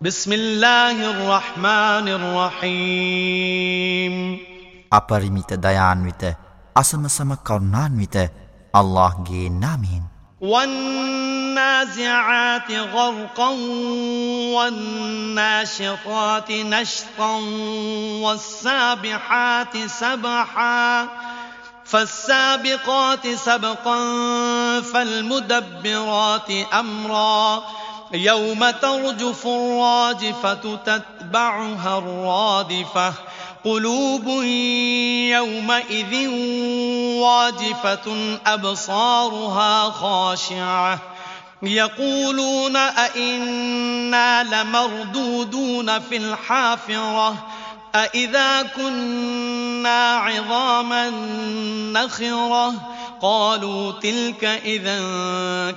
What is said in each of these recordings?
بسم الله الرحمن الرحيم. أبرميت ديان ويت أسم سم كرنان ويت الله جي نامين والنازعات غرقا والناشطات نشطا والسابحات سبحا فالسابقات سبقا فالمدبرات أمرا يوم ترجف الراجفة تتبعها الرادفة. قلوب يومئذ واجفة أبصارها خاشعة. يقولون أئنا لمردودون في الحافرة. أئذا كنا عظاما نخرة. قالوا تلك إذا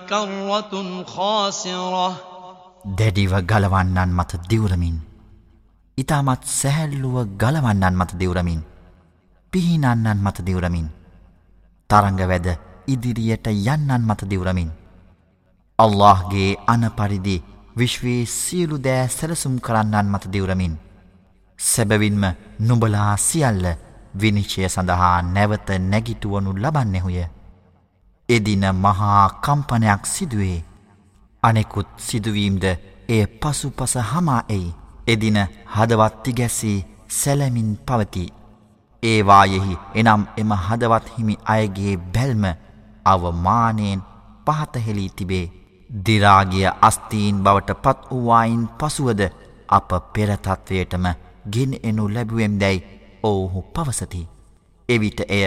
كرة خاسرة. දැඩිව ගලවන්නන් මත දිවුරමින්. ඉතාමත් සැහැල්ලුව ගලවන්නන් මත දිවුරමින්. පිහිනන්නන් මත දිවුරමින්. තරංග වැද ඉදිරියට යන්නන් මත දිවුරමින්. අල්لهගේ අනපරිදි විශ්වයේ සියලු දෑ සැලසුම් කරන්නන් මත දිවුරමින්. සැබවින්ම නුබලා සියල්ල විනිශ්චය සඳහා නැවත නැගිටුවනු ලබන්නෙහුය. එදින මහා කම්පනයක් සිදුවේ. අනෙකුත් සිදුවීම්ද එය පසු පස හමා එයි. එදින හදවත් තිගැස්සී සැලමින් පවති. ඒවායෙහි එනම් එම හදවත් හිමි අයගේ බැල්ම අවමානයෙන් පහතහෙලී තිබේ. දිරාගිය අස්තීන් බවට පත් වූවායින් පසුවද අප පෙරතත්වයටම ගෙන එනු ලැබුවෙම් දැයි ඔවුහු පවසති. එවිට එය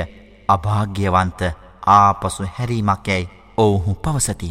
අභාග්‍යවන්ත ආපසු හැරීමක් යැයි ඔවුහු පවසති.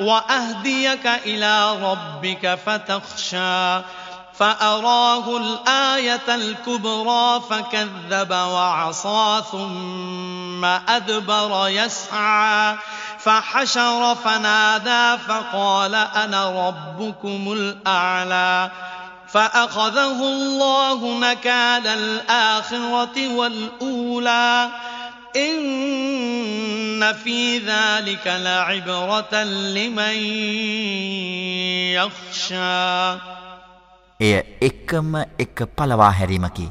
وأهديك إلى ربك فتخشى فأراه الآية الكبرى فكذب وعصى ثم أدبر يسعى فحشر فنادى فقال أنا ربكم الأعلى فأخذه الله نكال الآخرة والأولى إن في ذلك لعبرة لمن يخشى එය එක්කම එක පලවා හැරීමකි.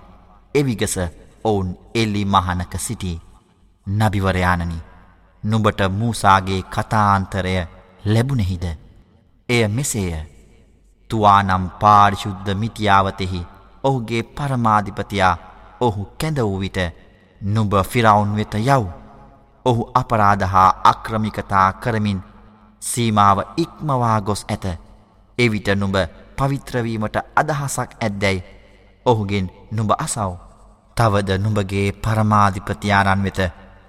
එවිගස ඔවුන් එල්ලි මහනක සිටි. නබිවරයානනි නුබට මූසාගේ කතාන්තරය ලැබුණෙහිද. එය මෙසේය. තුවානම් පාරිශුද්ධ මිටියාවතෙහි ඔහුගේ පරමාධිපතියා ඔහු කැඳ වූ විට නුබ ෆිරවුන් වෙත යව්. ඔහු අපරාධහා අක්‍රමිකතා කරමින් සීමාව ඉක්මවා ගොස් ඇත. එවිට නුඹ පවිත්‍රවීමට අදහසක් ඇද්දැයි ඔහුගෙන් නුඹ අසව්. තවද නුඹගේ පරමාධිපතියාණන් වෙත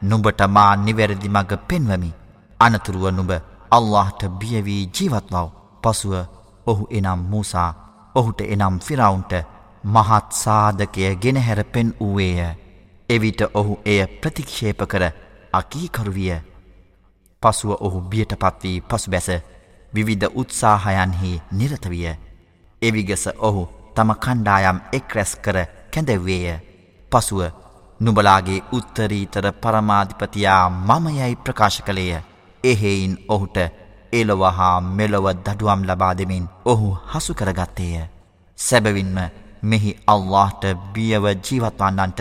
නුඹට මා නිවැරදි මග පෙන්වමි. අනතුරුව නුඹ අල්لهට බියවී ජීවත්වව් පසුව ඔහු එනම් මූසා ඔහුට එනම් ෆිරවුන්ට මහත් සාධකය ගෙනහැර පෙන් වූවේය. එවිට ඔහු එය ප්‍රතික්ෂේප කර අකීකරුවිය. පසුව ඔහු බියට පත්වී පසු බැස විවිධ උත්සාහයන්හි නිරතවිය. එවිගස ඔහු තම කණ්ඩායම් එක් රැස් කර කැඳවේය. පසුව නුබලාගේ උත්තරීතර පරමාධිපතියා මමයයි ප්‍රකාශ කළේය. එහෙයින් ඔහුට එලොවහා මෙලොව දඩුවම් ලබා දෙමින් ඔහු හසු කරගත්තේය. සැබවින්ම මෙහි අල්لهට බියව ජීවත්වන්නන්ට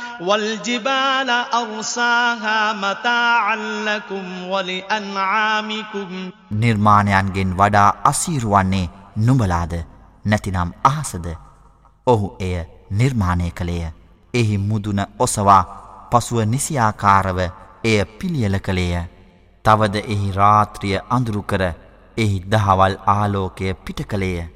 والجبال أرساها متاعا لكم ولأنعامكم නිර්මාණයන්ගෙන් වඩා අසීරුවන්නේ නුඹලාද නැතිනම් අහසද ඔහු එය නිර්මාණය කළේය එහි මුදුන ඔසවා පසුව නිසියාකාරව එය පිළියල කළේය තවද එහි රාත්‍රිය අඳුරු කර එහි දහවල් ආලෝකය පිට කළේය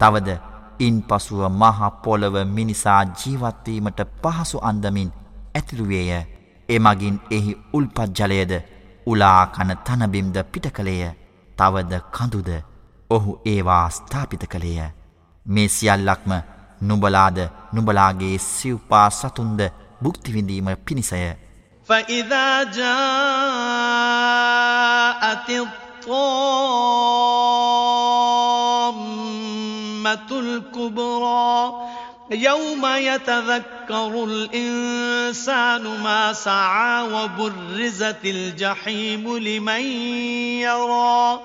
තවද ඉන් පසුව මහපොළව මිනිසා ජීවත්වීමට පහසු අන්දමින් ඇතිරුවේය එමගින් එහි උල්පත් ජලයද උලාකන තනබිම්ද පිට කළේය තවද කඳුද ඔහු ඒවා ස්ථාපිත කළේය මේ සියල්ලක්ම නුබලාද නුබලාගේ සිව්පා සතුන්ද බුක්තිවිඳීම පිණිසය فإذا جاءت الطامة الكبرى يوم يتذكر الإنسان ما سعى وبرزت الجحيم لمن يرى.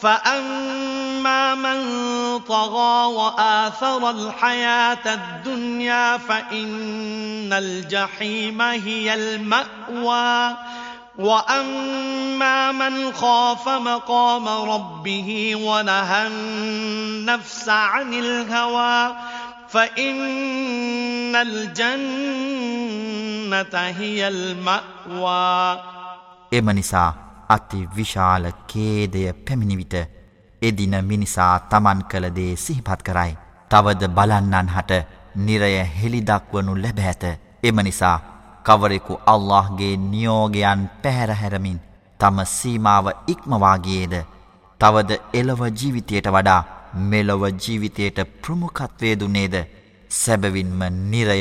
فأما من طغى وآثر الحياة الدنيا فإن الجحيم هي المأوى. وأما من خاف مقام ربه ونهى النفس عن الهوى فإن الجنة هي المأوى එම අති විශාල කේදය පැමිණිවිට එදින මිනිසා තමන් කළදේ සිහිපත් කරයි. තවද බලන්නන් හට නිරය හෙළිදක්වනු ලැබෑත. එම නිසා කවරෙකු අල්لهගේ නියෝගයන් පැහැරහැරමින් තම සීමාව ඉක්මවාගේද තවද එලොව ජීවිතයට වඩා මෙලොව ජීවිතයට ප්‍රමුකත්වය දුන්නේද? සැබවින්ම නිරය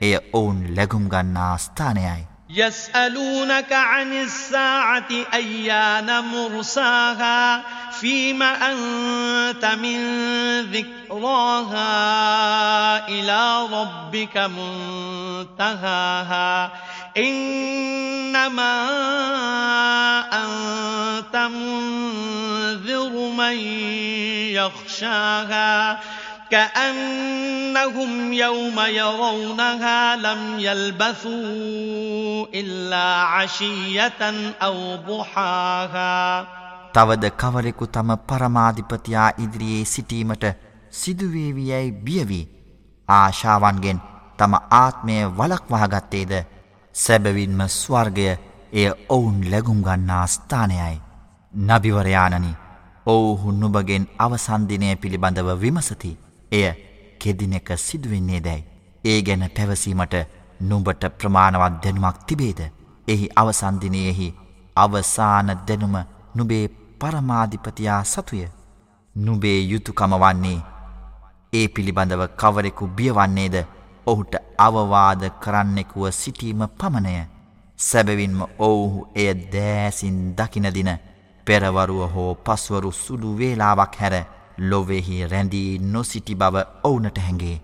එය ඔවුන් ලැගුම්ගන්නා ස්ථානයයි. يسألونك عن الساعة أيان مرساها? فيم أنت من ذكراها إلى ربك منتهاها إنما أنت منذر من يخشاها كأنهم يوم يرونها لم يلبثوا إلا عشية أو ضحاها තවද කවරෙකු තම පරමාධිපතියා ඉදිරියේ සිටීමට සිදුවේවියැයි බියවී ආශාවන්ගෙන් තම ආත්මය වලක්වාගත්තේද සැබවින්ම ස්වර්ගය එය ඔවුන් ලැගුම්ගන්නා ස්ථානයයි. නබිවරයානනි ඔවුහු නුබගෙන් අවසන්දිනය පිළිබඳව විමසති. එය කෙදිනෙක සිදුවෙන්නේ දැයි. ඒ ගැන පැවසීමට නුඹට ප්‍රමාණවත් දැනුමක් තිබේද. එහි අවසන්දිනයෙහි අවසාන දැනුම නුබේ පරමාධිපතියා සතුය. නුබේ යුතුකම වන්නේ ඒ පිළිබඳව කවරෙකු බියවන්නේද ඔහුට අවවාද කරන්නෙකුව සිටීම පමණය. සැබවින්ම ඔවුහු එය දෑසින් දකිනදින පෙරවරුව හෝ පස්වරු සුඩු වේලාවක් හැර ලොවෙහි රැඳී නොසිටි බව ඔවුනට හැඟේ.